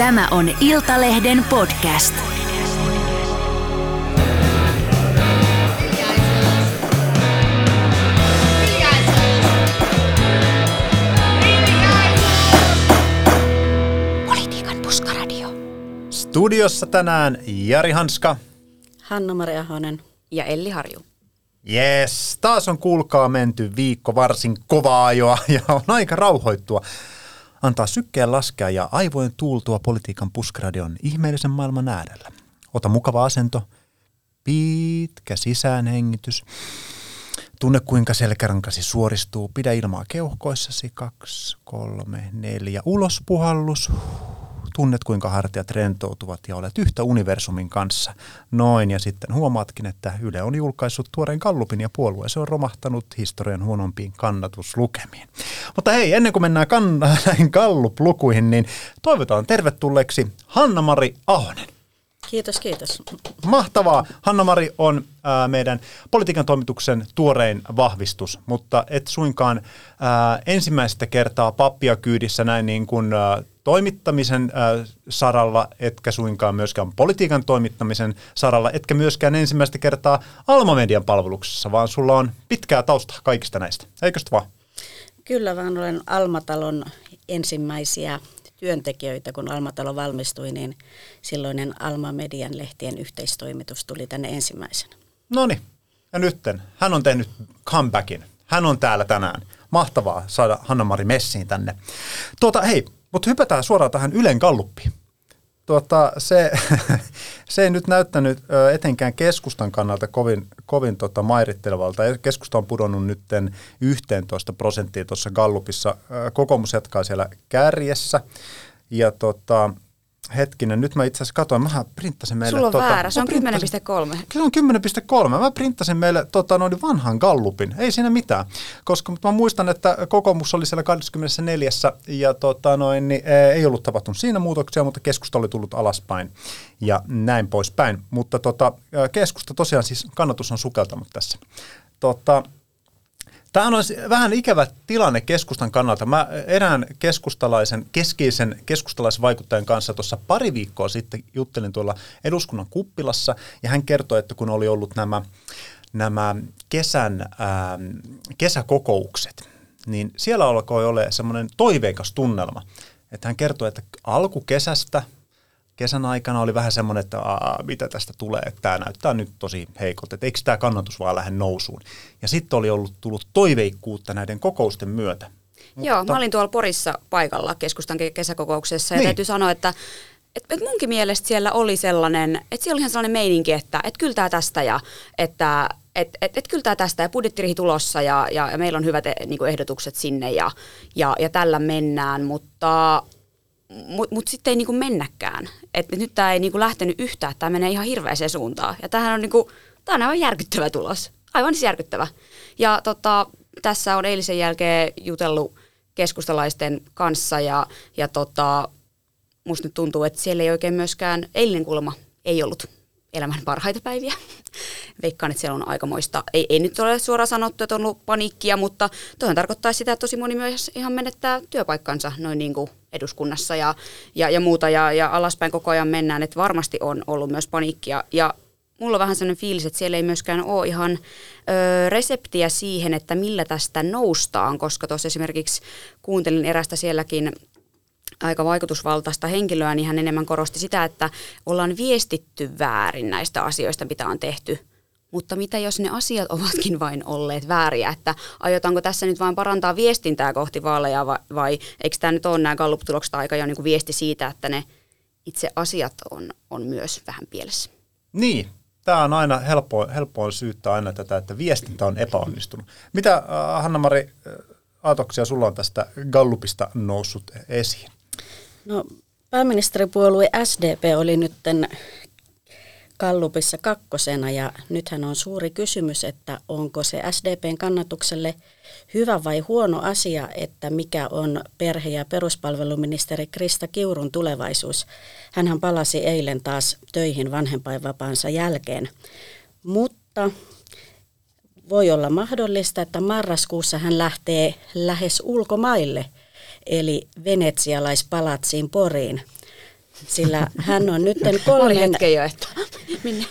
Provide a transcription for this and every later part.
Tämä on Iltalehden podcast. Politiikan puskaradio. Studiossa tänään Jari Hanska. Hanna-Maria Ahonen. Ja Elli Harju. Yes, taas on kuulkaa menty viikko varsin kovaa ajoa ja on aika rauhoittua. Antaa sykkeen laskea ja aivojen tuultua politiikan puskaradion ihmeellisen maailman äärellä. Ota mukava asento, pitkä sisäänhengitys. Tunne kuinka selkärankasi suoristuu. Pidä ilmaa keuhkoissasi. Kaksi, kolme, neljä. Ulospuhallus. Tunnet kuinka hartiat rentoutuvat ja olet yhtä universumin kanssa. Noin ja sitten huomaatkin, että Yle on julkaissut tuoreen Kallupin ja puolue se on romahtanut historian huonompiin kannatuslukemiin. Mutta hei, ennen kuin mennään kann- näihin Gallup-lukuihin, niin toivotaan tervetulleeksi Hanna-Mari Ahonen. Kiitos, kiitos. Mahtavaa. Hanna-Mari on ää, meidän politiikan toimituksen tuorein vahvistus, mutta et suinkaan ää, ensimmäistä kertaa pappia kyydissä näin niin kuin ää, toimittamisen saralla, etkä suinkaan myöskään politiikan toimittamisen saralla, etkä myöskään ensimmäistä kertaa Alma-median palveluksessa, vaan sulla on pitkää taustaa kaikista näistä. Eikös vaan? Kyllä vaan olen Almatalon ensimmäisiä työntekijöitä, kun Almatalo valmistui, niin silloinen Alma Median lehtien yhteistoimitus tuli tänne ensimmäisenä. No niin, ja nytten hän on tehnyt comebackin. Hän on täällä tänään. Mahtavaa saada Hanna-Mari Messiin tänne. Tuota, hei, mutta hypätään suoraan tähän Ylen kalluppiin. Tuota, se, se ei nyt näyttänyt etenkään keskustan kannalta kovin, kovin tota mairittelevalta. Keskusta on pudonnut nyt 11 prosenttia tuossa Gallupissa. Kokoomus jatkaa siellä kärjessä. Ja tota, hetkinen, nyt mä itse asiassa katsoin, mä printtasin meille. Sulla on tota, väärä, se on printtasin- 10,3. se on 10,3. Mä printtasin meille tota, noin vanhan gallupin. Ei siinä mitään. Koska mä muistan, että kokoomus oli siellä 24. ja tota, noin, niin, e, ei ollut tapahtunut siinä muutoksia, mutta keskusta oli tullut alaspäin ja näin poispäin. Mutta tota, ö, keskusta tosiaan siis kannatus on sukeltanut tässä. Tota, Tämä on vähän ikävä tilanne keskustan kannalta. Mä erään keskustalaisen, keskeisen keskustalaisvaikuttajan kanssa tuossa pari viikkoa sitten juttelin tuolla eduskunnan kuppilassa, ja hän kertoi, että kun oli ollut nämä, nämä kesän, ää, kesäkokoukset, niin siellä alkoi olla semmoinen toiveikas tunnelma. Että hän kertoi, että alkukesästä kesän aikana oli vähän semmoinen, että Aa, mitä tästä tulee, että tämä näyttää nyt tosi heikolta, että eikö tämä kannatus vaan lähde nousuun. Ja sitten oli ollut tullut toiveikkuutta näiden kokousten myötä. Joo, mä olin tuolla Porissa paikalla keskustan ke- kesäkokouksessa ja Niin. täytyy sanoa, että et, et munkin mielestä siellä oli sellainen, että siellä oli ihan sellainen meininki, että et kyllä tämä tästä ja että et, et, et kyllä tämä tästä ja budjettirihi tulossa ja, ja, ja meillä on hyvät eh, niinku ehdotukset sinne ja, ja, ja tällä mennään, mutta mutta mut sitten ei niinku mennäkään. Et nyt tämä ei niinku lähtenyt yhtään, tämä menee ihan hirveäseen suuntaan. Ja tämähän on, niinku, tää on aivan järkyttävä tulos. Aivan siis järkyttävä. Ja tota, tässä on eilisen jälkeen jutellut keskustalaisten kanssa ja, ja tota, musta nyt tuntuu, että siellä ei oikein myöskään eilinen kulma ei ollut elämän parhaita päiviä. Veikkaan, että siellä on aikamoista, ei, ei nyt ole suoraan sanottu, että on ollut paniikkia, mutta toihan tarkoittaa sitä, että tosi moni myös ihan menettää työpaikkansa noin niin kuin eduskunnassa ja, ja, ja muuta ja, ja alaspäin koko ajan mennään, että varmasti on ollut myös paniikkia ja mulla on vähän sellainen fiilis, että siellä ei myöskään ole ihan ö, reseptiä siihen, että millä tästä noustaan, koska tuossa esimerkiksi kuuntelin erästä sielläkin aika vaikutusvaltaista henkilöä, niin hän enemmän korosti sitä, että ollaan viestitty väärin näistä asioista, mitä on tehty. Mutta mitä jos ne asiat ovatkin vain olleet vääriä, että aiotaanko tässä nyt vain parantaa viestintää kohti vaaleja vai, vai eikö tämä nyt ole nämä Gallup-tulokset aika jo niin kuin viesti siitä, että ne itse asiat on, on myös vähän pielessä. Niin, tämä on aina helppo, helppoa syyttää aina tätä, että viestintä on epäonnistunut. Mitä äh, Hanna-Mari äh, aatoksia sulla on tästä Gallupista noussut esiin? No, pääministeripuolue SDP oli nyt Kallupissa kakkosena ja nythän on suuri kysymys, että onko se SDPn kannatukselle hyvä vai huono asia, että mikä on perhe- ja peruspalveluministeri Krista Kiurun tulevaisuus. Hänhän palasi eilen taas töihin vanhempainvapaansa jälkeen, mutta voi olla mahdollista, että marraskuussa hän lähtee lähes ulkomaille, eli venetsialaispalatsiin Poriin. sillä hän on nyt kolmen, hetken jo, että minne?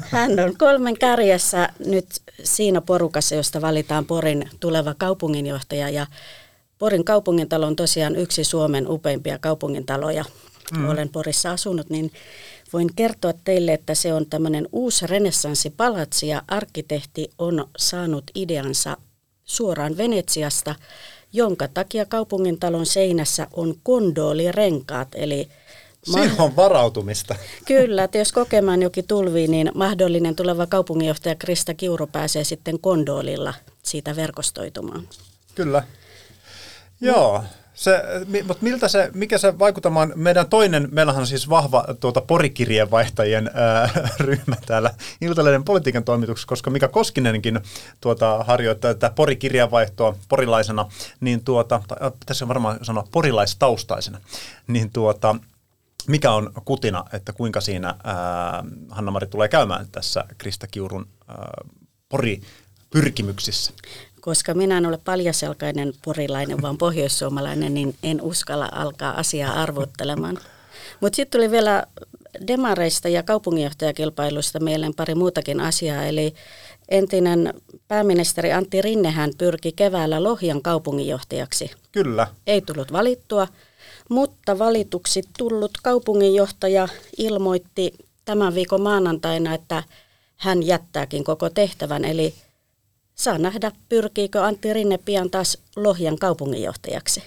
hän on kolmen kärjessä nyt siinä porukassa, josta valitaan Porin tuleva kaupunginjohtaja ja Porin kaupungintalo on tosiaan yksi Suomen upeimpia kaupungintaloja. Mm. Olen Porissa asunut, niin voin kertoa teille, että se on tämmöinen uusi renessanssipalatsi ja arkkitehti on saanut ideansa suoraan Venetsiasta, jonka takia kaupungintalon seinässä on kondoolirenkaat, eli Siinä on varautumista. Kyllä, että jos kokemaan jokin tulvii, niin mahdollinen tuleva kaupunginjohtaja Krista Kiuru pääsee sitten kondoolilla siitä verkostoitumaan. Kyllä. Joo. Se, mutta miltä se, mikä se vaikutelma on? Meidän toinen, meillähän on siis vahva tuota, porikirjeenvaihtajien ää, ryhmä täällä Iltalehden politiikan toimituksessa, koska Mika Koskinenkin tuota, harjoittaa tätä porikirjeenvaihtoa porilaisena, niin tuota, tai pitäisi varmaan sanoa porilaistaustaisena, niin tuota, mikä on kutina, että kuinka siinä ää, Hanna-Mari tulee käymään tässä Krista Kiurun ää, pori-pyrkimyksissä? Koska minä en ole paljaselkainen porilainen, vaan pohjoissuomalainen, niin en uskalla alkaa asiaa arvottelemaan. Mutta sitten tuli vielä demareista ja kaupunginjohtajakilpailuista mieleen pari muutakin asiaa. Eli entinen pääministeri Antti Rinnehän pyrki keväällä Lohjan kaupunginjohtajaksi. Kyllä. Ei tullut valittua, mutta valituksi tullut kaupunginjohtaja ilmoitti tämän viikon maanantaina, että hän jättääkin koko tehtävän. Eli saa nähdä, pyrkiikö Antti Rinne pian taas Lohjan kaupunginjohtajaksi.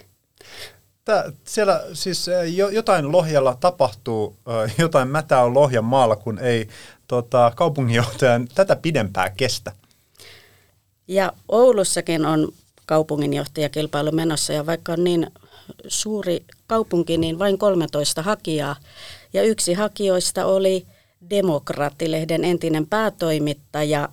Tää, siellä siis jo, jotain Lohjalla tapahtuu, jotain mätää on Lohjan maalla, kun ei tota, kaupunginjohtajan tätä pidempää kestä. Ja Oulussakin on kaupunginjohtajakilpailu menossa ja vaikka on niin suuri kaupunki, niin vain 13 hakijaa. Ja yksi hakijoista oli Demokraattilehden entinen päätoimittaja,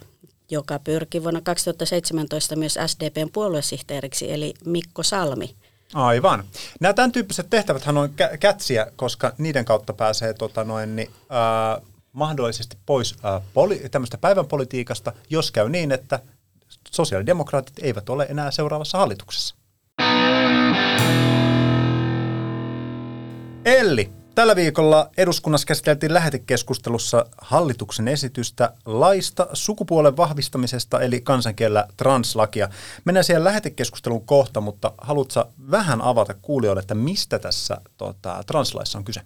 joka pyrki vuonna 2017 myös SDPn puoluesihteeriksi, eli Mikko Salmi. Aivan. Nämä tämän tyyppiset tehtävät on kä- kätsiä, koska niiden kautta pääsee tota noin, niin, ää, mahdollisesti pois ää, poli- tämmöistä päivän politiikasta, jos käy niin, että sosiaalidemokraatit eivät ole enää seuraavassa hallituksessa. Elli, tällä viikolla eduskunnassa käsiteltiin lähetekeskustelussa hallituksen esitystä laista sukupuolen vahvistamisesta, eli kansankielellä translakia. Mennään siihen lähetekeskustelun kohta, mutta haluatko vähän avata kuulijoille, että mistä tässä tota, translaissa on kyse?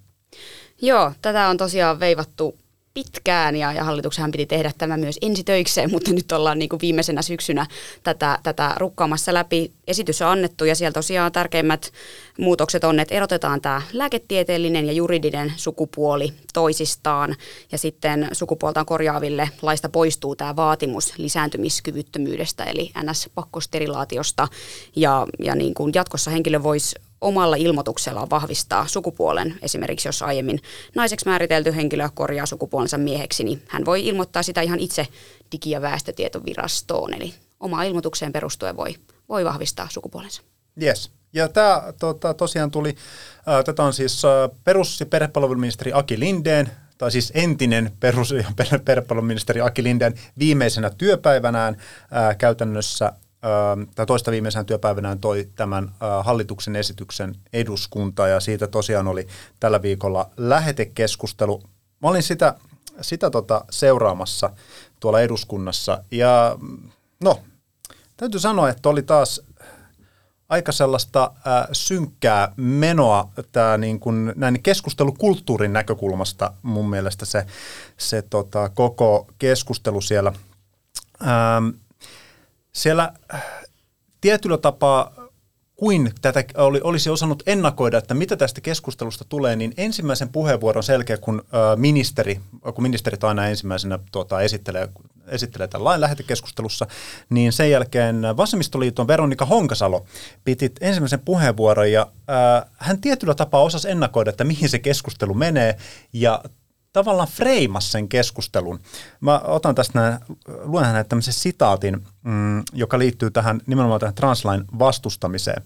Joo, tätä on tosiaan veivattu pitkään ja, ja hallituksenhan piti tehdä tämä myös ensitöikseen, mutta nyt ollaan niin kuin viimeisenä syksynä tätä, tätä rukkaamassa läpi. Esitys on annettu ja siellä tosiaan tärkeimmät muutokset on, että erotetaan tämä lääketieteellinen ja juridinen sukupuoli toisistaan ja sitten sukupuoltaan korjaaville laista poistuu tämä vaatimus lisääntymiskyvyttömyydestä eli NS-pakkosterilaatiosta ja, ja niin kuin jatkossa henkilö voisi omalla ilmoituksellaan vahvistaa sukupuolen. Esimerkiksi jos aiemmin naiseksi määritelty henkilö korjaa sukupuolensa mieheksi, niin hän voi ilmoittaa sitä ihan itse digi- ja väestötietovirastoon. Eli omaan ilmoitukseen perustuen voi, voi vahvistaa sukupuolensa. Yes. Ja tämä tota, tosiaan tuli, ää, tätä on siis ää, perus- ja perhepalveluministeri Aki Lindeen, tai siis entinen perus- ja perhepalveluministeri Aki Lindeen viimeisenä työpäivänään ää, käytännössä tai toista viimeisenä työpäivänään toi tämän hallituksen esityksen eduskunta ja siitä tosiaan oli tällä viikolla lähetekeskustelu. Mä olin sitä, sitä tota seuraamassa tuolla eduskunnassa ja no, täytyy sanoa, että oli taas aika sellaista synkkää menoa tää niin kun, näin keskustelukulttuurin näkökulmasta mun mielestä se, se tota, koko keskustelu siellä. Ähm, siellä äh, tietyllä tapaa kuin tätä oli, olisi osannut ennakoida, että mitä tästä keskustelusta tulee, niin ensimmäisen puheenvuoron selkeä, kun ö, ministeri, kun ministerit aina ensimmäisenä tuota, esittelee, esittelee tämän lain lähetekeskustelussa, niin sen jälkeen Vasemmistoliiton Veronika Honkasalo piti ensimmäisen puheenvuoron ja ö, hän tietyllä tapaa osasi ennakoida, että mihin se keskustelu menee ja tavallaan freimas sen keskustelun. Mä otan tästä näin, luen hänet tämmöisen sitaatin, mm, joka liittyy tähän nimenomaan tähän translain vastustamiseen.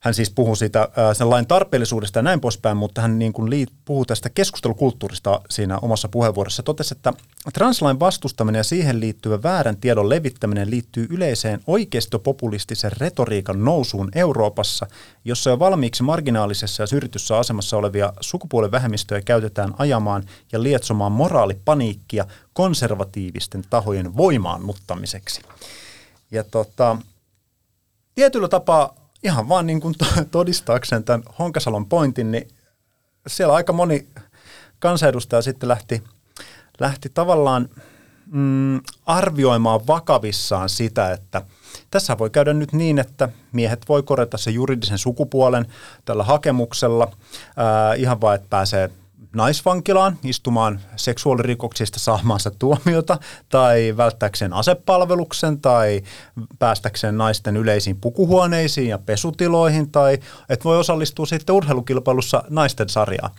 Hän siis puhuu siitä sen lain tarpeellisuudesta ja näin poispäin, mutta hän niin kuin puhuu tästä keskustelukulttuurista siinä omassa puheenvuorossa. Totesi, että translain vastustaminen ja siihen liittyvä väärän tiedon levittäminen liittyy yleiseen oikeistopopulistisen retoriikan nousuun Euroopassa, jossa jo valmiiksi marginaalisessa ja syrjityssä asemassa olevia sukupuolen vähemmistöjä käytetään ajamaan ja lietsomaan moraalipaniikkia konservatiivisten tahojen voimaannuttamiseksi. Ja tota, tietyllä tapaa ihan vaan niin kuin todistaakseen tämän Honkasalon pointin, niin siellä aika moni kansanedustaja sitten lähti, lähti tavallaan mm, arvioimaan vakavissaan sitä, että tässä voi käydä nyt niin, että miehet voi korjata se juridisen sukupuolen tällä hakemuksella. Ää, ihan vaan, että pääsee naisvankilaan istumaan seksuaalirikoksista saamaansa tuomiota tai välttääkseen asepalveluksen tai päästäkseen naisten yleisiin pukuhuoneisiin ja pesutiloihin tai että voi osallistua sitten urheilukilpailussa naisten sarjaan.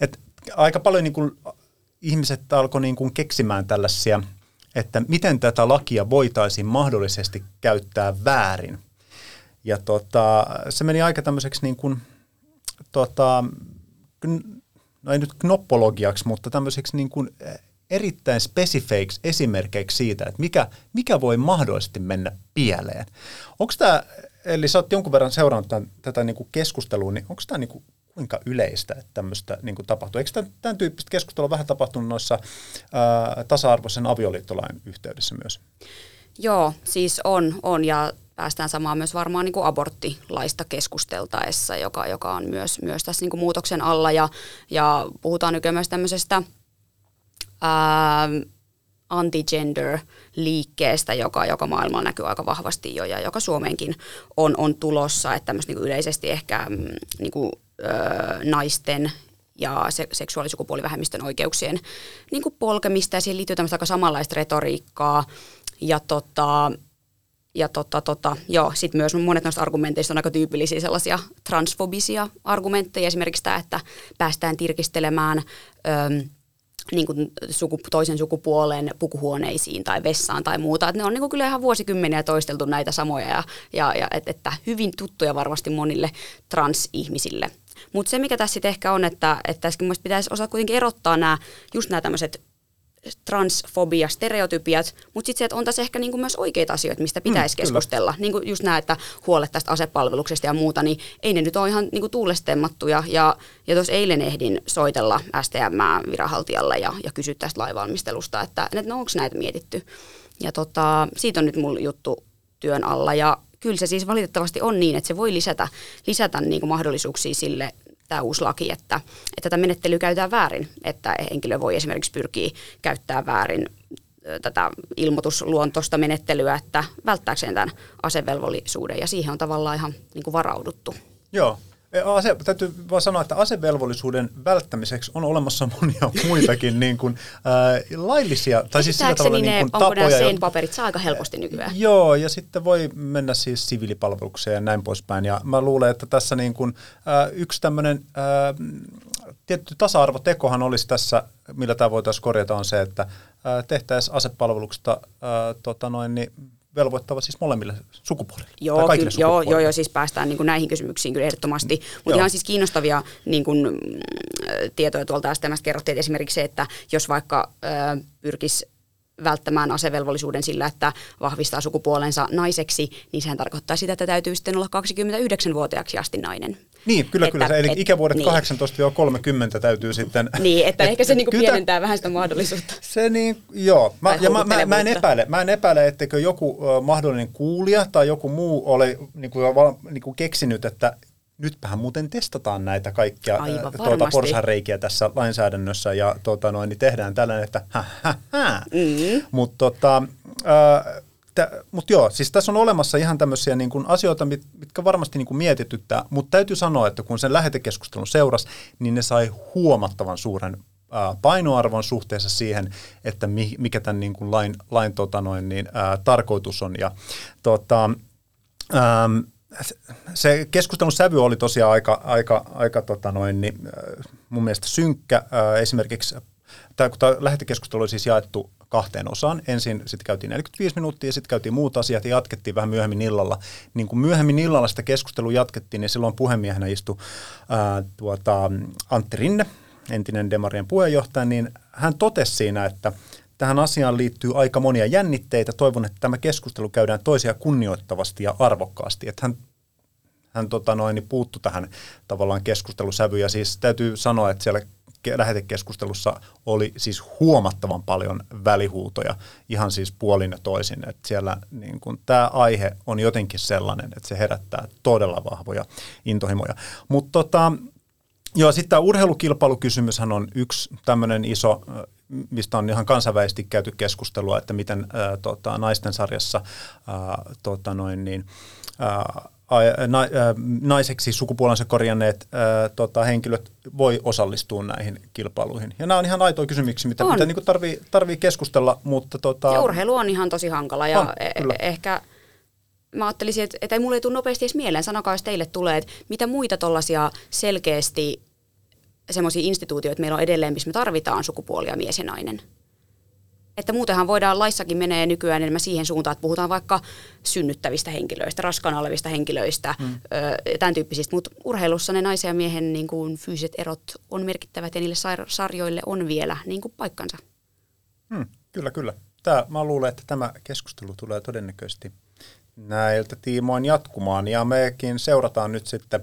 Et aika paljon niin kuin ihmiset alkoi niin kuin keksimään tällaisia, että miten tätä lakia voitaisiin mahdollisesti käyttää väärin. Ja tota, se meni aika tämmöiseksi niin kuin, tota, no ei nyt knoppologiaksi, mutta tämmöiseksi niin kuin eh, erittäin spesifeiksi esimerkkeiksi siitä, että mikä, mikä voi mahdollisesti mennä pieleen. Onko tämä, eli sä oot jonkun verran seurannut tämän, tätä niin kuin keskustelua, niin onko tämä niin kuin kuinka yleistä, että tämmöistä niin kuin tapahtuu? Eikö tämän, tämän tyyppistä keskustelua vähän tapahtunut noissa ää, tasa-arvoisen avioliittolain yhteydessä myös? Joo, siis on, on ja päästään samaan myös varmaan niin kuin aborttilaista keskusteltaessa, joka, joka on myös, myös tässä niin kuin muutoksen alla. Ja, ja puhutaan nykyään myös tämmöisestä ää, anti-gender-liikkeestä, joka, joka maailmalla näkyy aika vahvasti jo ja joka Suomeenkin on, on tulossa. Että tämmöistä niin kuin yleisesti ehkä mm, niin kuin, ö, naisten ja se, seksuaalisukupuolivähemmistön oikeuksien niin kuin polkemista ja siihen liittyy tämmöistä aika samanlaista retoriikkaa. Ja tota, ja tota, tota, joo, sit myös monet noista argumenteista on aika tyypillisiä sellaisia transfobisia argumentteja. Esimerkiksi tämä, että päästään tirkistelemään öm, niin kuin suku, toisen sukupuolen pukuhuoneisiin tai vessaan tai muuta. Et ne on niin kuin kyllä ihan vuosikymmeniä toisteltu näitä samoja ja, ja, ja et, että hyvin tuttuja varmasti monille transihmisille. Mutta se, mikä tässä ehkä on, että, että tässä pitäisi osata kuitenkin erottaa nämä, just nämä tämmöiset transfobia, stereotypiat, mutta sitten se, että on tässä ehkä niinku myös oikeita asioita, mistä pitäisi mm, keskustella. Niin kuin just nämä, että huolet tästä asepalveluksesta ja muuta, niin ei ne nyt ole ihan niinku tuulestemmattuja. Ja, ja tuossa eilen ehdin soitella STM-viranhaltijalle ja, ja kysyä tästä lainvalmistelusta, että, että no onko näitä mietitty. Ja tota, siitä on nyt mulla juttu työn alla ja kyllä se siis valitettavasti on niin, että se voi lisätä, lisätä niin kuin mahdollisuuksia sille tämä uusi laki, että, että tätä menettelyä käytetään väärin, että henkilö voi esimerkiksi pyrkiä käyttämään väärin tätä ilmoitusluontoista menettelyä, että välttääkseen tämän asevelvollisuuden ja siihen on tavallaan ihan niin kuin varauduttu. Joo, Ase, täytyy vaan sanoa, että asevelvollisuuden välttämiseksi on olemassa monia muitakin niin kuin, äh, laillisia, tai siis sillä tavalla niin kuin, tapoja. Onko paperit saa aika helposti nykyään? Joo, ja sitten voi mennä siis siviilipalvelukseen ja näin poispäin. Ja mä luulen, että tässä niin kuin, äh, yksi tämmöinen äh, tietty tasa-arvotekohan olisi tässä, millä tämä voitaisiin korjata, on se, että äh, tehtäisiin asepalveluksesta äh, tota noin, niin velvoittava siis molemmille sukupuolille? Joo, tai kyllä, joo, joo, joo, siis päästään niin kuin näihin kysymyksiin kyllä ehdottomasti. Mutta ihan siis kiinnostavia niin kuin, mm, tietoja tuolta STMstä kerrottiin, että esimerkiksi se, että jos vaikka äh, pyrkisi välttämään asevelvollisuuden sillä, että vahvistaa sukupuolensa naiseksi, niin sehän tarkoittaa sitä, että täytyy sitten olla 29-vuotiaaksi asti nainen. Niin, kyllä, että, kyllä. Eli et, ikävuodet niin. 18-30 täytyy sitten... Niin, että et, ehkä se niinku pienentää kyllä, vähän sitä mahdollisuutta. Se niin, joo. Mä, ja mä, mä, mä, en epäile, mä en epäile, etteikö joku uh, mahdollinen kuulija tai joku muu ole niinku, niinku keksinyt, että nytpähän muuten testataan näitä kaikkia Aivan, tuota, porsareikiä tässä lainsäädännössä ja tuota, noin, niin tehdään tällainen, että hä, hä, hä. Mm. Mutta tota, äh, mutta joo, siis tässä on olemassa ihan tämmöisiä niin kuin asioita, mitkä varmasti niin kuin mietityttää, mutta täytyy sanoa, että kun sen lähetekeskustelun seurasi, niin ne sai huomattavan suuren ää, painoarvon suhteessa siihen, että mi, mikä tämän niin kuin lain, lain tota noin, niin, ää, tarkoitus on. Ja, tota, ää, se keskustelun sävy oli tosiaan aika, aika, aika tota noin, niin, mun mielestä synkkä. Esimerkiksi tämä, tämä lähetekeskustelu oli siis jaettu kahteen osaan. Ensin sitten käytiin 45 minuuttia, sitten käytiin muut asiat ja jatkettiin vähän myöhemmin illalla. Niin kun myöhemmin illalla sitä keskustelua jatkettiin, niin silloin puhemiehenä istui ää, tuota, Antti Rinne, entinen Demarien puheenjohtaja, niin hän totesi siinä, että tähän asiaan liittyy aika monia jännitteitä. Toivon, että tämä keskustelu käydään toisia kunnioittavasti ja arvokkaasti. Että hän hän tota noin, niin puuttu tähän tavallaan keskustelusävyyn. Ja siis täytyy sanoa, että siellä lähetekeskustelussa oli siis huomattavan paljon välihuutoja ihan siis puolin ja toisin. Että siellä niin kun, tämä aihe on jotenkin sellainen, että se herättää todella vahvoja intohimoja. Mutta tota, Joo, sitten tämä urheilukilpailukysymyshän on yksi tämmöinen iso, mistä on ihan kansainvälisesti käyty keskustelua, että miten ää, tota, naisten sarjassa ää, tota, noin niin, ää, na, naiseksi sukupuolensa korjanneet ää, tota, henkilöt voi osallistua näihin kilpailuihin. Ja nämä on ihan aitoja kysymyksiä, mitä, mitä niin tarvii, tarvii keskustella. Mutta, tota... Ja urheilu on ihan tosi hankala ja on, e- ehkä mä ajattelisin, että, että ei mulle tule nopeasti edes mieleen, sanokaa jos teille tulee, että mitä muita tuollaisia selkeästi semmoisia instituutioita meillä on edelleen, missä me tarvitaan sukupuolia mies ja nainen. Että muutenhan voidaan, laissakin menee nykyään enemmän siihen suuntaan, että puhutaan vaikka synnyttävistä henkilöistä, raskaana olevista henkilöistä, mm. ö, tämän tyyppisistä. Mutta urheilussa ne naisen ja miehen niin kuin, fyysiset erot on merkittävät ja niille sarjoille on vielä niin kuin, paikkansa. Mm, kyllä, kyllä. Tämä, mä luulen, että tämä keskustelu tulee todennäköisesti näiltä tiimoin jatkumaan ja mekin seurataan nyt sitten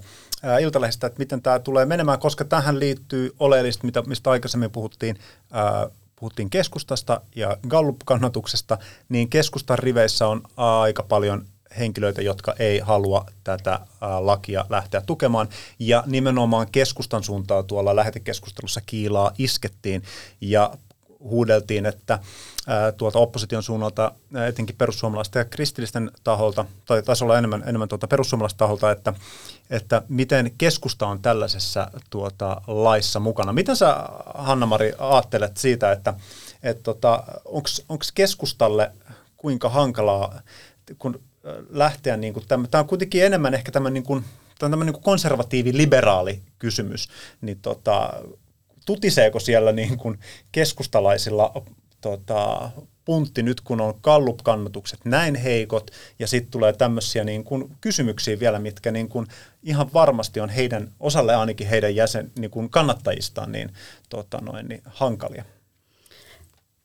Iltalehdestä, että miten tämä tulee menemään, koska tähän liittyy oleellista, mitä, mistä aikaisemmin puhuttiin, ää, puhuttiin keskustasta ja Gallup-kannatuksesta, niin keskustan riveissä on aika paljon henkilöitä, jotka ei halua tätä lakia lähteä tukemaan. Ja nimenomaan keskustan suuntaa tuolla lähetekeskustelussa kiilaa iskettiin ja huudeltiin, että tuolta opposition suunnalta, etenkin perussuomalaisten ja kristillisten taholta, tai taisi olla enemmän, enemmän tuota perussuomalaisten taholta, että, että miten keskusta on tällaisessa tuota, laissa mukana. Miten sä, Hanna-Mari, ajattelet siitä, että et, tota, onko keskustalle kuinka hankalaa, kun lähteä, niin kuin, tämä on kuitenkin enemmän ehkä tämmöinen niin kuin, tämä on niin konservatiivi-liberaali kysymys, niin tota, tutiseeko siellä niin kuin keskustalaisilla tota, puntti nyt, kun on kallup-kannatukset näin heikot, ja sitten tulee tämmöisiä niin kuin kysymyksiä vielä, mitkä niin kuin ihan varmasti on heidän, osalle ainakin heidän jäsen, niin kuin kannattajistaan niin, tota noin, niin hankalia.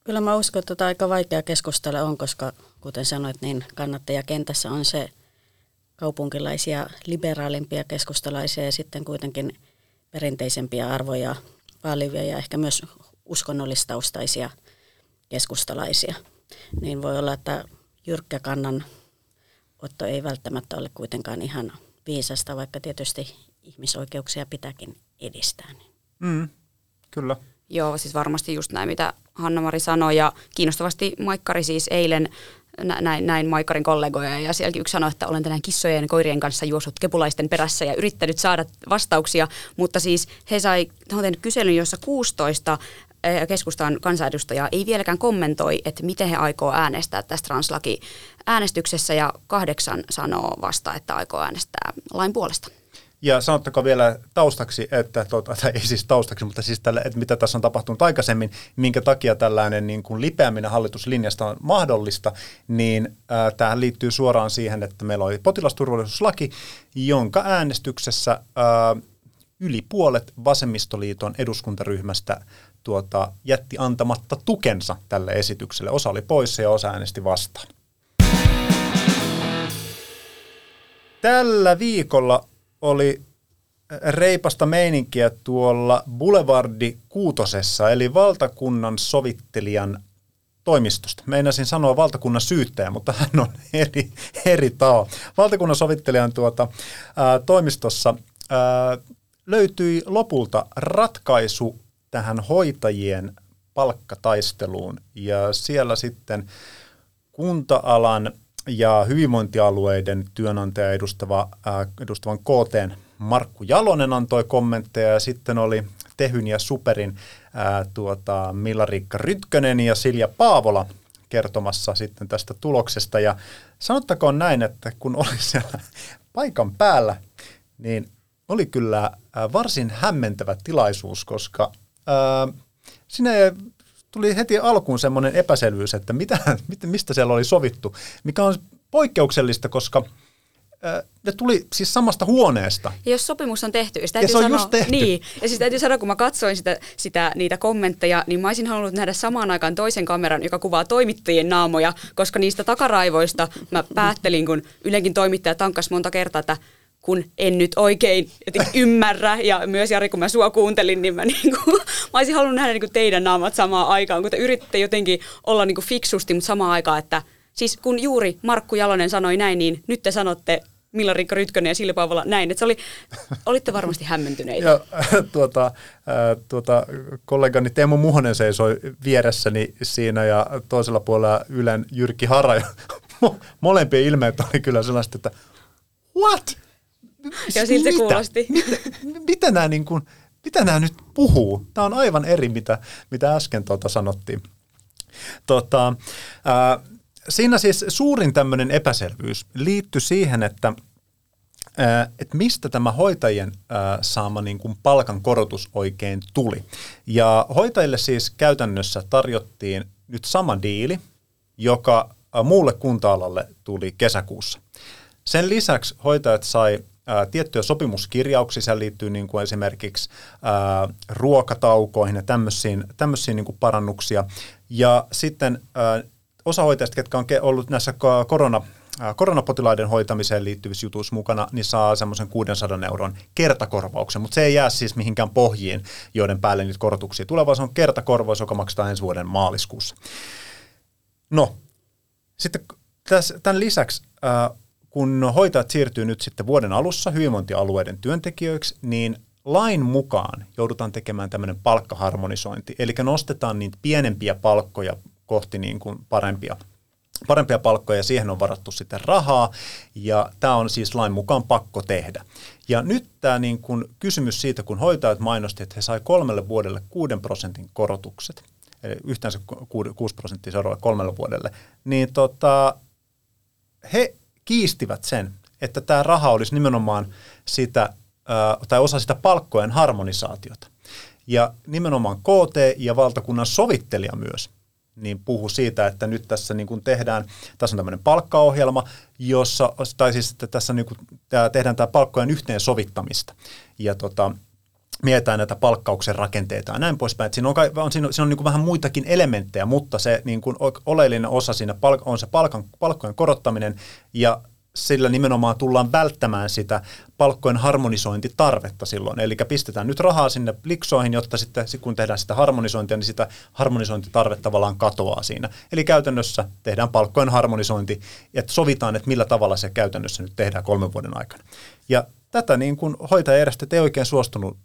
Kyllä mä uskon, että tota aika vaikea keskustella on, koska kuten sanoit, niin kannattajakentässä on se kaupunkilaisia, liberaalimpia keskustalaisia ja sitten kuitenkin perinteisempiä arvoja vaalivia ja ehkä myös uskonnollistaustaisia keskustalaisia. Niin voi olla, että jyrkkä kannan otto ei välttämättä ole kuitenkaan ihan viisasta, vaikka tietysti ihmisoikeuksia pitääkin edistää. Mm, kyllä. Joo, siis varmasti just näin, mitä Hanna-Mari sanoi. Ja kiinnostavasti Maikkari siis eilen näin, näin Maikkarin kollegoja. Ja sielläkin yksi sanoi, että olen tänään kissojen ja koirien kanssa juossut kepulaisten perässä ja yrittänyt saada vastauksia, mutta siis he sai, he on tehnyt kyselyn, jossa 16 eh, keskustan kansanedustajaa ei vieläkään kommentoi, että miten he aikoo äänestää tästä translaki äänestyksessä ja kahdeksan sanoo vasta, että aikoo äänestää lain puolesta. Ja sanottakaa vielä taustaksi, että, tuota, tai ei siis taustaksi, mutta siis tälle, että mitä tässä on tapahtunut aikaisemmin, minkä takia tällainen niin kuin lipeäminen hallituslinjasta on mahdollista, niin äh, tähän liittyy suoraan siihen, että meillä oli potilasturvallisuuslaki, jonka äänestyksessä äh, yli puolet vasemmistoliiton eduskuntaryhmästä tuota, jätti antamatta tukensa tälle esitykselle. Osa oli poissa ja osa äänesti vastaan. Tällä viikolla oli reipasta meininkiä tuolla Boulevardi Kuutosessa, eli valtakunnan sovittelijan toimistosta. Meinasin sanoa valtakunnan syyttäjä, mutta hän on eri, eri taho. Valtakunnan sovittelijan tuota, ää, toimistossa ää, löytyi lopulta ratkaisu tähän hoitajien palkkataisteluun. Ja siellä sitten kunta-alan ja hyvinvointialueiden työnantaja edustava, äh, edustavan KT Markku Jalonen antoi kommentteja ja sitten oli Tehyn ja Superin äh, tuota, Milla-Riikka Rytkönen ja Silja Paavola kertomassa sitten tästä tuloksesta. Ja sanottakoon näin, että kun oli siellä paikan päällä, niin oli kyllä äh, varsin hämmentävä tilaisuus, koska äh, sinne tuli heti alkuun semmoinen epäselvyys, että mitä, mistä siellä oli sovittu, mikä on poikkeuksellista, koska ne tuli siis samasta huoneesta. Ja jos sopimus on tehty, ja, ja se on sanoa, just tehty. Niin, ja siis täytyy sanoa, kun mä katsoin sitä, sitä, niitä kommentteja, niin mä olisin halunnut nähdä samaan aikaan toisen kameran, joka kuvaa toimittajien naamoja, koska niistä takaraivoista mä päättelin, kun Ylenkin toimittaja tankkas monta kertaa, että kun en nyt oikein ymmärrä, ja myös Jari, kun mä sua kuuntelin, niin mä, niin kuin, mä olisin halunnut nähdä niin kuin teidän naamat samaan aikaan, kun te yritätte jotenkin olla niin kuin fiksusti, mutta samaan aikaan, että siis kun juuri Markku Jalonen sanoi näin, niin nyt te sanotte Milla Riikka Rytkönen ja Silja Paavola näin. Että se oli, olitte varmasti hämmentyneitä. Ja, tuota, tuota, kollegani Teemu Muhonen seisoi vieressäni siinä ja toisella puolella Ylen Jyrki Hara. Molempien ilmeet oli kyllä sellaista, että what? Ja siltä se kuulosti. Mitä, mitä, nämä niin kuin, mitä nämä nyt puhuu? Tämä on aivan eri, mitä, mitä äsken tuota sanottiin. Tota, ää, siinä siis suurin tämmöinen epäselvyys liittyy siihen, että että mistä tämä hoitajien saama niin kuin palkankorotus oikein tuli. Ja hoitajille siis käytännössä tarjottiin nyt sama diili, joka muulle kunta-alalle tuli kesäkuussa. Sen lisäksi hoitajat sai ää, tiettyjä sopimuskirjauksia, siellä liittyy niin kuin esimerkiksi ää, ruokataukoihin ja tämmöisiin, tämmöisiin niin kuin parannuksia. Ja sitten ää, osa hoitajista, ketkä on ollut näissä korona, koronapotilaiden hoitamiseen liittyvissä jutuissa mukana, niin saa semmoisen 600 euron kertakorvauksen, mutta se ei jää siis mihinkään pohjiin, joiden päälle niitä korotuksia tulee, vaan se on kertakorvaus, joka maksetaan ensi vuoden maaliskuussa. No, sitten tämän lisäksi, kun hoitajat siirtyy nyt sitten vuoden alussa hyvinvointialueiden työntekijöiksi, niin lain mukaan joudutaan tekemään tämmöinen palkkaharmonisointi, eli nostetaan niitä pienempiä palkkoja kohti niin kuin parempia, parempia palkkoja ja siihen on varattu sitten rahaa ja tämä on siis lain mukaan pakko tehdä. Ja nyt tämä niin kuin kysymys siitä, kun hoitajat mainosti, että he sai kolmelle vuodelle 6 prosentin korotukset, eli yhteensä 6 prosenttia seuraavalle kolmelle vuodelle, niin tota, he kiistivät sen, että tämä raha olisi nimenomaan sitä, tai osa sitä palkkojen harmonisaatiota. Ja nimenomaan KT ja valtakunnan sovittelija myös niin puhu siitä, että nyt tässä niin kuin tehdään, tässä on tämmöinen palkkaohjelma, jossa, tai siis että tässä niin kuin, tehdään tämä palkkojen yhteensovittamista. Ja tota, mietitään näitä palkkauksen rakenteita ja näin poispäin. Että siinä on, on, siinä on, siinä on niin kuin vähän muitakin elementtejä, mutta se niin kuin oleellinen osa siinä on se palkan, palkkojen korottaminen ja sillä nimenomaan tullaan välttämään sitä palkkojen harmonisointitarvetta silloin. Eli pistetään nyt rahaa sinne liksoihin, jotta sitten kun tehdään sitä harmonisointia, niin sitä harmonisointitarvetta tavallaan katoaa siinä. Eli käytännössä tehdään palkkojen harmonisointi, että sovitaan, että millä tavalla se käytännössä nyt tehdään kolmen vuoden aikana. Ja tätä niin kuin hoitajajärjestöt ei oikein suostunut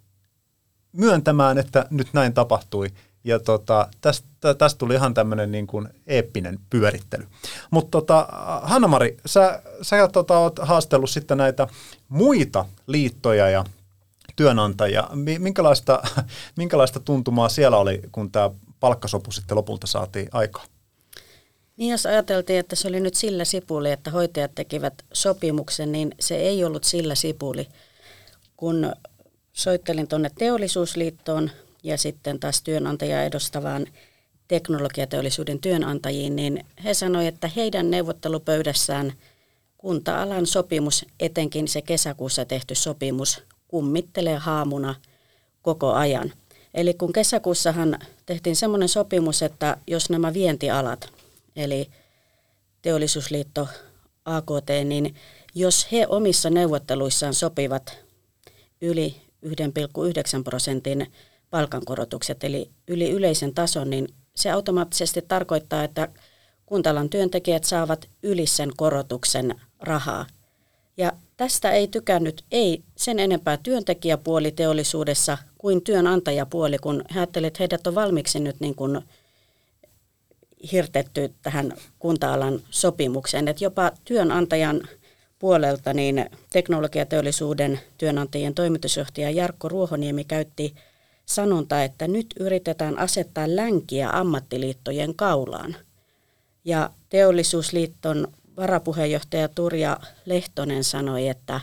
myöntämään, että nyt näin tapahtui. Ja tota, tästä, tästä tuli ihan tämmöinen niin kuin eeppinen pyörittely. Mutta tota, Hanna-Mari, sä, sä tota, oot haastellut sitten näitä muita liittoja ja työnantajia. Minkälaista, minkälaista tuntumaa siellä oli, kun tämä palkkasopu sitten lopulta saatiin aikaan? Niin jos ajateltiin, että se oli nyt sillä sipuli, että hoitajat tekivät sopimuksen, niin se ei ollut sillä sipuli. Kun soittelin tuonne teollisuusliittoon ja sitten taas työnantajaa edustavaan teknologiateollisuuden työnantajiin, niin he sanoivat, että heidän neuvottelupöydässään kunta-alan sopimus, etenkin se kesäkuussa tehty sopimus, kummittelee haamuna koko ajan. Eli kun kesäkuussahan tehtiin semmoinen sopimus, että jos nämä vientialat, eli teollisuusliitto AKT, niin jos he omissa neuvotteluissaan sopivat yli 1,9 prosentin palkankorotukset, eli yli yleisen tason, niin se automaattisesti tarkoittaa, että kuntalan työntekijät saavat yli sen korotuksen rahaa. Ja tästä ei tykännyt ei sen enempää työntekijäpuoli teollisuudessa kuin työnantajapuoli, kun he että heidät on valmiiksi nyt niin kuin hirtetty tähän kunta-alan sopimukseen. Että jopa työnantajan puolelta niin teknologiateollisuuden työnantajien toimitusjohtaja Jarkko Ruohoniemi käytti sanonta, että nyt yritetään asettaa länkiä ammattiliittojen kaulaan. Ja teollisuusliiton varapuheenjohtaja Turja Lehtonen sanoi, että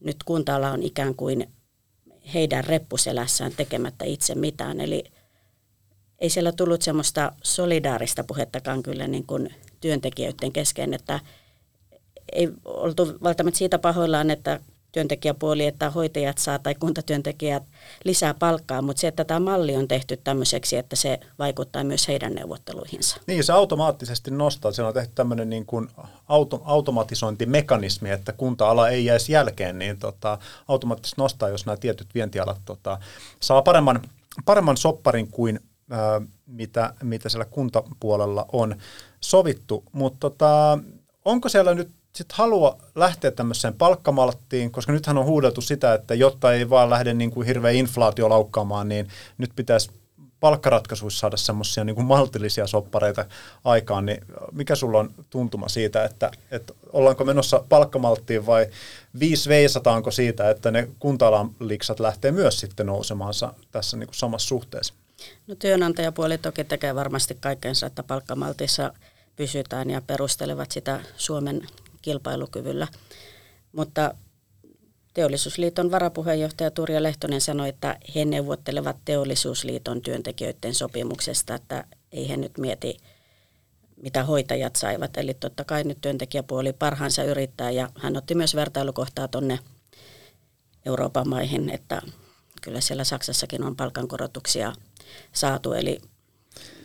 nyt kuntaala on ikään kuin heidän reppuselässään tekemättä itse mitään. Eli ei siellä tullut semmoista solidaarista puhettakaan kyllä niin kuin työntekijöiden kesken, että ei oltu välttämättä siitä pahoillaan, että työntekijäpuoli, että hoitajat saa tai kuntatyöntekijät lisää palkkaa, mutta se, että tämä malli on tehty tämmöiseksi, että se vaikuttaa myös heidän neuvotteluihinsa. Niin, se automaattisesti nostaa. Se on tehty tämmöinen niin kuin auto, automatisointimekanismi, että kunta-ala ei jäisi jälkeen, niin tota, automaattisesti nostaa, jos nämä tietyt vientialat tota, saa paremman, paremman sopparin kuin ää, mitä, mitä siellä kuntapuolella on sovittu. Mutta tota, onko siellä nyt sit halua lähteä tämmöiseen palkkamalttiin, koska nythän on huudeltu sitä, että jotta ei vaan lähde niin kuin hirveä inflaatio laukkaamaan, niin nyt pitäisi palkkaratkaisuissa saada semmoisia niin kuin maltillisia soppareita aikaan, niin mikä sulla on tuntuma siitä, että, että ollaanko menossa palkkamalttiin vai viisi veisataanko siitä, että ne kunta liksat lähtee myös sitten nousemaansa tässä niin kuin samassa suhteessa? No työnantajapuoli toki tekee varmasti kaikkensa, että palkkamaltissa pysytään ja perustelevat sitä Suomen kilpailukyvyllä. Mutta Teollisuusliiton varapuheenjohtaja Turja Lehtonen sanoi, että he neuvottelevat Teollisuusliiton työntekijöiden sopimuksesta, että ei he nyt mieti, mitä hoitajat saivat. Eli totta kai nyt työntekijäpuoli parhaansa yrittää ja hän otti myös vertailukohtaa tuonne Euroopan maihin, että kyllä siellä Saksassakin on palkankorotuksia saatu. Eli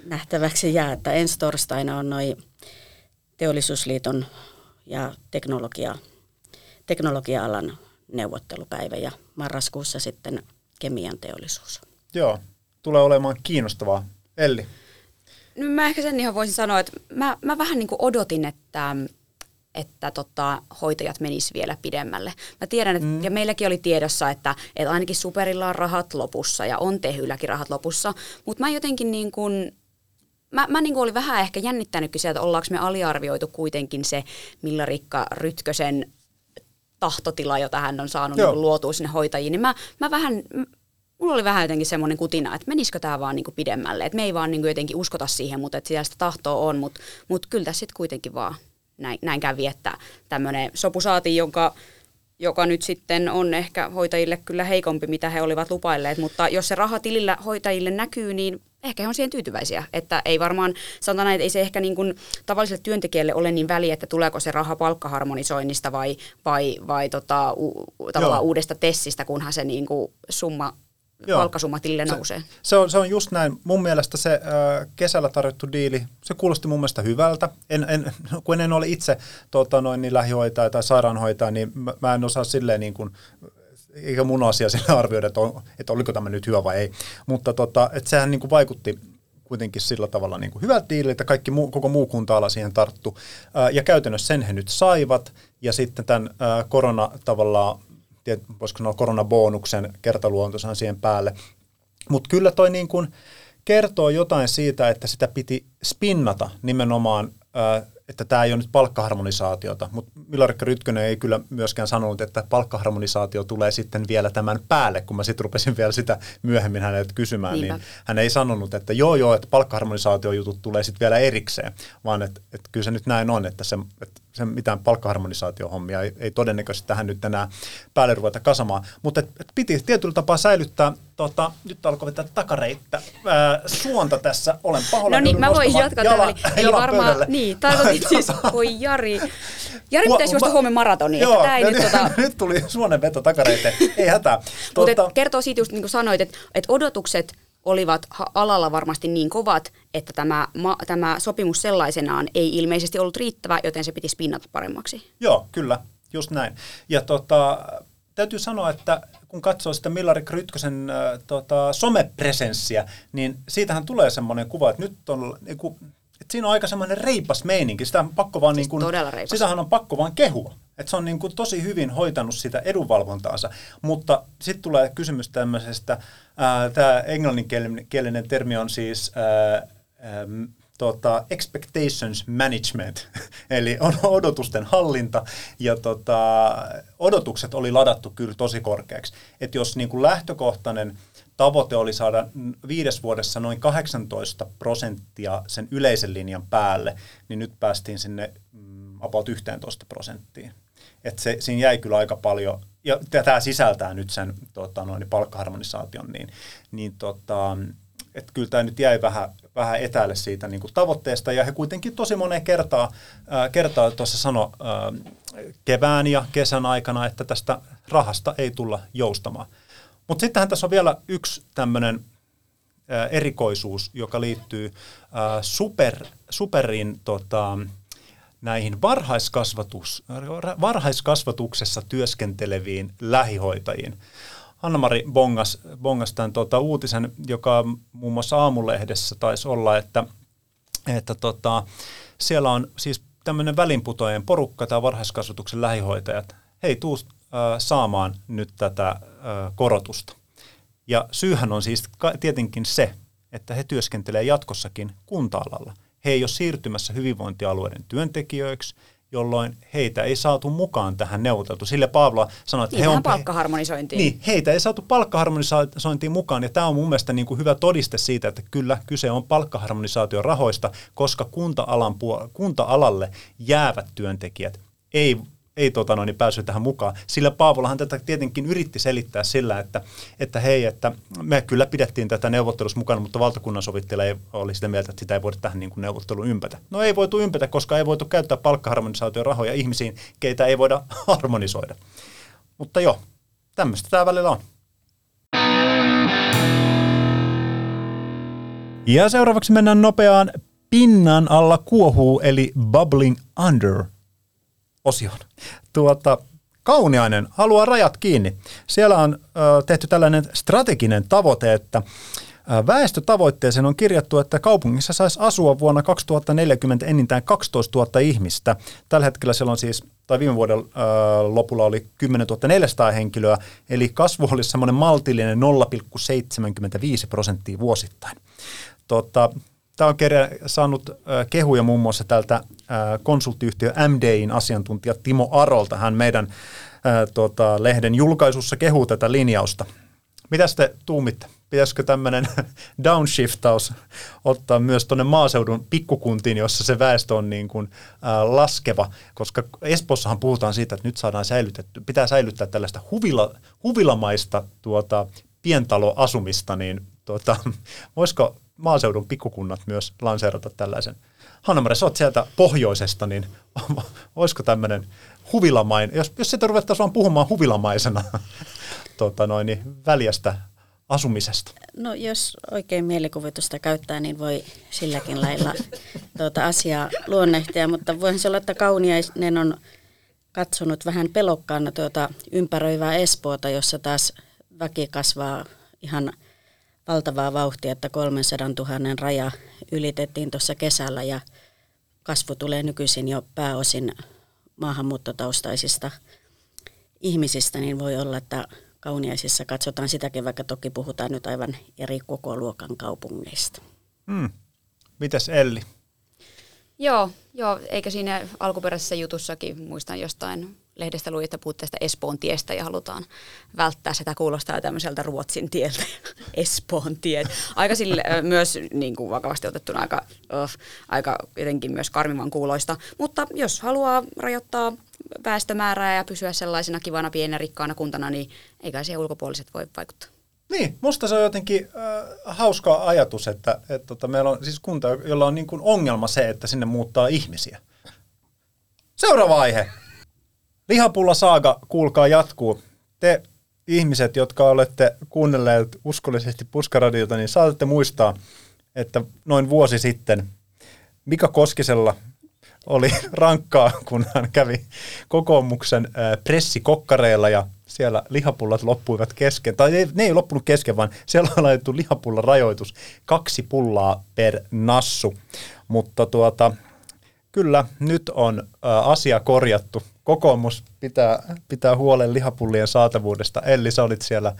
nähtäväksi jää, että ensi torstaina on noin Teollisuusliiton ja teknologia, teknologia-alan neuvottelupäivä ja marraskuussa sitten kemian teollisuus. Joo, tulee olemaan kiinnostavaa. Elli? No mä ehkä sen ihan voisin sanoa, että mä, mä vähän niin kuin odotin, että, että tota, hoitajat menis vielä pidemmälle. Mä tiedän, että, mm. ja meilläkin oli tiedossa, että, että ainakin Superilla on rahat lopussa ja on Tehylläkin rahat lopussa, mutta mä jotenkin niin kuin mä, mä niin olin vähän ehkä jännittänytkin sieltä, ollaanko me aliarvioitu kuitenkin se Milla Rikka Rytkösen tahtotila, jota hän on saanut niin luotua sinne hoitajiin, niin mä, mä vähän, mulla oli vähän jotenkin semmoinen kutina, että menisikö tämä vaan niin kuin pidemmälle, että me ei vaan niin kuin jotenkin uskota siihen, mutta että siellä sitä tahtoa on, mutta, mutta kyllä tässä sitten kuitenkin vaan näin, näin kävi, että tämmöinen sopu saatiin, jonka joka nyt sitten on ehkä hoitajille kyllä heikompi, mitä he olivat lupailleet, mutta jos se raha tilillä hoitajille näkyy, niin ehkä he on siihen tyytyväisiä. Että ei varmaan, sanotaan näin, että ei se ehkä niin kuin tavalliselle työntekijälle ole niin väliä, että tuleeko se raha palkkaharmonisoinnista vai, vai, vai tota, u, tavallaan uudesta tessistä, kunhan se niin kuin summa Joo. palkkasumma tilille nousee. Se on, se on just näin. Mun mielestä se äh, kesällä tarjottu diili, se kuulosti mun mielestä hyvältä. En, en, kun en ole itse tota, noin, niin lähihoitaja tai sairaanhoitaja, niin mä, mä en osaa silleen niin kuin, eikä mun asia sille arvioida, että, on, että oliko tämä nyt hyvä vai ei. Mutta tota, että sehän niin kuin vaikutti kuitenkin sillä tavalla niin kuin hyvältä diililtä, että kaikki muu, koko muu kunta-ala siihen tarttu. Ja käytännössä sen he nyt saivat, ja sitten tämän korona tavallaan, voisiko sanoa koronabonuksen kertaluontoisen siihen päälle. Mutta kyllä toi niin kuin kertoo jotain siitä, että sitä piti spinnata nimenomaan että tämä ei ole nyt palkkaharmonisaatiota, mutta Milarikka Rytkönen ei kyllä myöskään sanonut, että palkkaharmonisaatio tulee sitten vielä tämän päälle, kun mä sitten rupesin vielä sitä myöhemmin häneltä kysymään, niin Niinpä. niin hän ei sanonut, että joo joo, että palkkaharmonisaatiojutut tulee sitten vielä erikseen, vaan että, että kyllä se nyt näin on, että se, että se mitään palkkaharmonisaatiohommia ei, ei todennäköisesti tähän nyt enää päälle ruveta kasamaan, mutta et, et piti tietyllä tapaa säilyttää, tota, nyt alkoi vetää takareittä, ää, suonta tässä, olen pahoillani. No niin, mä voin jatkaa jala, Eli varmaan, niin, tarkoitit siis, voi Jari. Jari pitäisi juosta huomenna maratoni, Joo, että nyt, nyt, tota... nyt tuli suonenveto takareiteen, ei hätää. Tuota... Mutta kertoo siitä just niin kuin sanoit, että, että odotukset olivat alalla varmasti niin kovat, että tämä, ma, tämä sopimus sellaisenaan ei ilmeisesti ollut riittävä, joten se piti spinnata paremmaksi. Joo, kyllä, just näin. Ja tota, täytyy sanoa, että kun katsoo sitä Millari Krytkösen äh, tota, somepresenssiä, niin siitähän tulee semmoinen kuva, että nyt on niin kuin, että siinä on aika semmoinen reipas meininki. Sitä on pakko vaan, siis niin kuin, sitähän on pakko vaan kehua. Että se on niin kuin tosi hyvin hoitanut sitä edunvalvontaansa. Mutta sitten tulee kysymys tämmöisestä, tämä englanninkielinen termi on siis ää, ää, tota, expectations management, eli on odotusten hallinta, ja tota, odotukset oli ladattu kyllä tosi korkeaksi. Että jos niin kuin lähtökohtainen tavoite oli saada viides vuodessa noin 18 prosenttia sen yleisen linjan päälle, niin nyt päästiin sinne mm, about 11 prosenttiin. Et se, siinä jäi kyllä aika paljon, ja tämä sisältää nyt sen tota, noin, palkkaharmonisaation, niin, niin tota, että kyllä tämä nyt jäi vähän, vähän etäälle siitä niin kuin tavoitteesta, ja he kuitenkin tosi moneen kertaa, ää, kertaa tuossa sano ää, kevään ja kesän aikana, että tästä rahasta ei tulla joustamaan. Mutta sittenhän tässä on vielä yksi tämmöinen erikoisuus, joka liittyy ää, super, superin tota, näihin varhaiskasvatus, varhaiskasvatuksessa työskenteleviin lähihoitajiin. Anna-Mari bongas, bongas tämän tuota, uutisen, joka muun muassa aamulehdessä taisi olla, että, että tota, siellä on siis tämmöinen välinputojen porukka tai varhaiskasvatuksen lähihoitajat. Hei, tuu äh, saamaan nyt tätä äh, korotusta. Ja syyhän on siis tietenkin se, että he työskentelee jatkossakin kunta-alalla. He ei ole siirtymässä hyvinvointialueiden työntekijöiksi, jolloin heitä ei saatu mukaan tähän neuvoteltu. Sille Paavla sanoi, että niin, he on... palkkaharmonisointiin. Niin, heitä ei saatu palkkaharmonisointiin mukaan, ja tämä on mun mielestä niin kuin hyvä todiste siitä, että kyllä kyse on palkkaharmonisaation rahoista, koska kunta-alan, kunta-alalle jäävät työntekijät ei ei tota noin, päässyt tähän mukaan. Sillä Paavolahan tätä tietenkin yritti selittää sillä, että, että hei, että me kyllä pidettiin tätä neuvottelussa mukana, mutta valtakunnan sovittelija ei oli sitä mieltä, että sitä ei voida tähän niin kuin neuvotteluun ympätä. No ei voitu ympätä, koska ei voitu käyttää palkkaharmonisaation rahoja ihmisiin, keitä ei voida harmonisoida. Mutta joo, tämmöistä tämä välillä on. Ja seuraavaksi mennään nopeaan pinnan alla kuohuu, eli bubbling under osioon. Tuota, Kauniainen haluaa rajat kiinni. Siellä on ö, tehty tällainen strateginen tavoite, että Väestötavoitteeseen on kirjattu, että kaupungissa saisi asua vuonna 2040 enintään 12 000 ihmistä. Tällä hetkellä siellä on siis, tai viime vuoden lopulla oli 10 400 henkilöä, eli kasvu olisi semmoinen maltillinen 0,75 prosenttia vuosittain. Tota, Tämä on kerran saanut kehuja muun muassa tältä konsulttiyhtiö MDin asiantuntija Timo Arolta. Hän meidän tota, lehden julkaisussa kehuu tätä linjausta. Mitä te tuumitte? Pitäisikö tämmöinen downshiftaus ottaa myös tuonne maaseudun pikkukuntiin, jossa se väestö on niin kuin, laskeva? Koska Espossahan puhutaan siitä, että nyt saadaan säilytetty, pitää säilyttää tällaista huvila, huvilamaista tuota, pientaloasumista, niin tuota, voisiko maaseudun pikkukunnat myös lanseerata tällaisen. hanna sä oot sieltä pohjoisesta, niin olisiko tämmöinen huvilamainen, jos, jos sitä ruvettaisiin vaan puhumaan huvilamaisena tota noin, niin väljästä asumisesta? No jos oikein mielikuvitusta käyttää, niin voi silläkin lailla tuota asiaa luonnehtia, mutta voihan se olla, että Kauniainen on katsonut vähän pelokkaana tuota ympäröivää Espoota, jossa taas väki kasvaa ihan – valtavaa vauhtia, että 300 000 raja ylitettiin tuossa kesällä ja kasvu tulee nykyisin jo pääosin maahanmuuttotaustaisista ihmisistä, niin voi olla, että kauniaisissa katsotaan sitäkin, vaikka toki puhutaan nyt aivan eri koko luokan kaupungeista. Hmm. Mitäs Elli? Joo, joo, eikä siinä alkuperäisessä jutussakin, muistan jostain lehdestä luin, että puhutte tästä Espoon tiestä ja halutaan välttää sitä. Kuulostaa tämmöiseltä Ruotsin tieltä, Espoon tiet. Aika sille, myös niin kuin vakavasti otettuna aika, uh, aika jotenkin myös karmivan kuuloista. Mutta jos haluaa rajoittaa väestömäärää ja pysyä sellaisena kivana pienenä rikkaana kuntana, niin eikä siihen ulkopuoliset voi vaikuttaa. Niin, musta se on jotenkin äh, hauska ajatus, että, että tota, meillä on siis kunta, jolla on niin kuin ongelma se, että sinne muuttaa ihmisiä. Seuraava aihe. Lihapulla saaga, kuulkaa, jatkuu. Te ihmiset, jotka olette kuunnelleet uskollisesti Puskaradiota, niin saatatte muistaa, että noin vuosi sitten Mika Koskisella oli rankkaa, kun hän kävi kokoomuksen pressikokkareilla ja siellä lihapullat loppuivat kesken. Tai ne, ne ei loppunut kesken, vaan siellä on laitettu lihapullan rajoitus kaksi pullaa per nassu. Mutta tuota, kyllä, nyt on asia korjattu kokoomus pitää, pitää huolen lihapullien saatavuudesta. Elli, sä olit siellä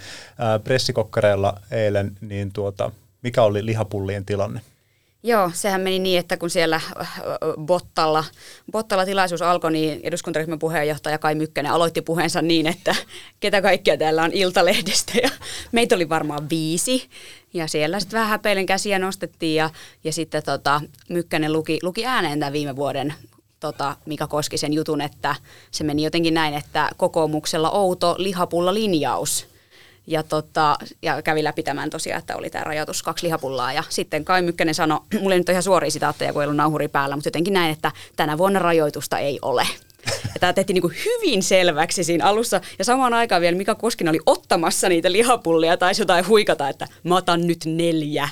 pressikokkareilla eilen, niin tuota, mikä oli lihapullien tilanne? Joo, sehän meni niin, että kun siellä Bottalla, Bottalla tilaisuus alkoi, niin eduskuntaryhmän puheenjohtaja Kai Mykkänen aloitti puheensa niin, että ketä kaikkia täällä on Iltalehdestä. Ja meitä oli varmaan viisi. Ja siellä sitten vähän häpeilen käsiä nostettiin ja, ja sitten tota, Mykkänen luki, luki ääneen tämän viime vuoden tota, Mika Koskisen jutun, että se meni jotenkin näin, että kokoomuksella outo lihapulla linjaus. Ja, tota, ja kävi läpi tämän tosiaan, että oli tämä rajoitus kaksi lihapullaa. Ja sitten Kai Mykkänen sanoi, mulla ei nyt ole ihan suoria sitaatteja, kun ei ollut nauhuri päällä, mutta jotenkin näin, että tänä vuonna rajoitusta ei ole. Ja tämä tehtiin niin hyvin selväksi siinä alussa. Ja samaan aikaan vielä Mika Koskinen oli ottamassa niitä lihapullia tai jotain huikata, että mä otan nyt neljä.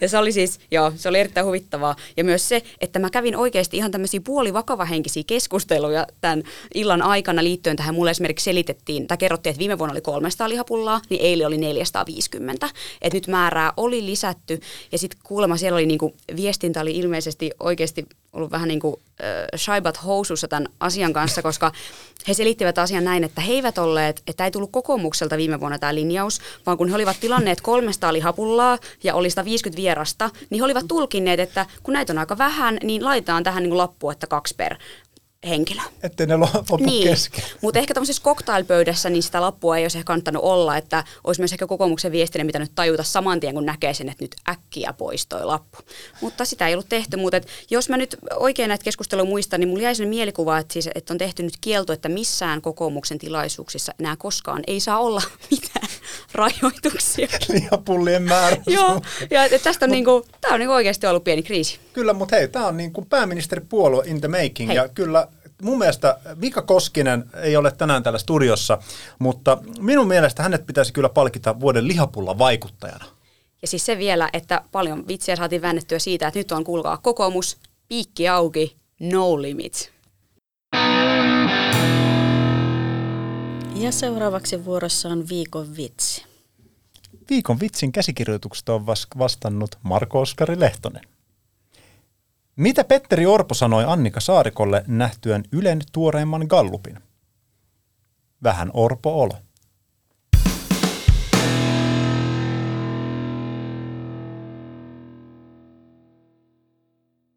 Ja se oli siis, joo, se oli erittäin huvittavaa. Ja myös se, että mä kävin oikeasti ihan tämmöisiä puolivakavahenkisiä keskusteluja tämän illan aikana liittyen tähän. Mulle esimerkiksi selitettiin, tai kerrottiin, että viime vuonna oli 300 lihapullaa, niin eilen oli 450. Että nyt määrää oli lisätty. Ja sitten kuulemma siellä oli niinku, viestintä oli ilmeisesti oikeasti ollut vähän niin kuin äh, shaibat housussa tämän asian kanssa, koska he selittivät asian näin, että he eivät olleet, että ei tullut kokoomukselta viime vuonna tämä linjaus, vaan kun he olivat tilanneet 300 lihapullaa ja oli 150 vierasta, niin he olivat tulkinneet, että kun näitä on aika vähän, niin laitetaan tähän niin kuin lappu, että kaksi per henkilö. Ettei ne lopu niin. kesken. Mutta ehkä tämmöisessä cocktailpöydässä niin sitä lappua ei olisi ehkä kannattanut olla, että olisi myös ehkä kokoomuksen viestinen pitänyt tajuta saman tien, kun näkee sen, että nyt äkkiä pois toi lappu. Mutta sitä ei ollut tehty, mutta jos mä nyt oikein näitä keskusteluja muistan, niin mulla jäi sen mielikuva, että, siis, että on tehty nyt kielto, että missään kokoomuksen tilaisuuksissa enää koskaan ei saa olla mitään rajoituksia. Lihapullien määrä. Joo, ja tästä on, niinku, tää on niinku oikeasti ollut pieni kriisi. Kyllä, mutta hei, tämä on niin kuin pääministeripuolue in the making. Hei. Ja kyllä mun mielestä Mika Koskinen ei ole tänään täällä studiossa, mutta minun mielestä hänet pitäisi kyllä palkita vuoden lihapulla vaikuttajana. Ja siis se vielä, että paljon vitsiä saatiin väännettyä siitä, että nyt on kuulkaa kokoomus, piikki auki, no limits. Ja seuraavaksi vuorossa on viikon vitsi. Viikon vitsin käsikirjoituksesta on vas- vastannut Marko Oskari Lehtonen. Mitä Petteri Orpo sanoi Annika Saarikolle nähtyään Ylen tuoreimman gallupin? Vähän Orpo olo.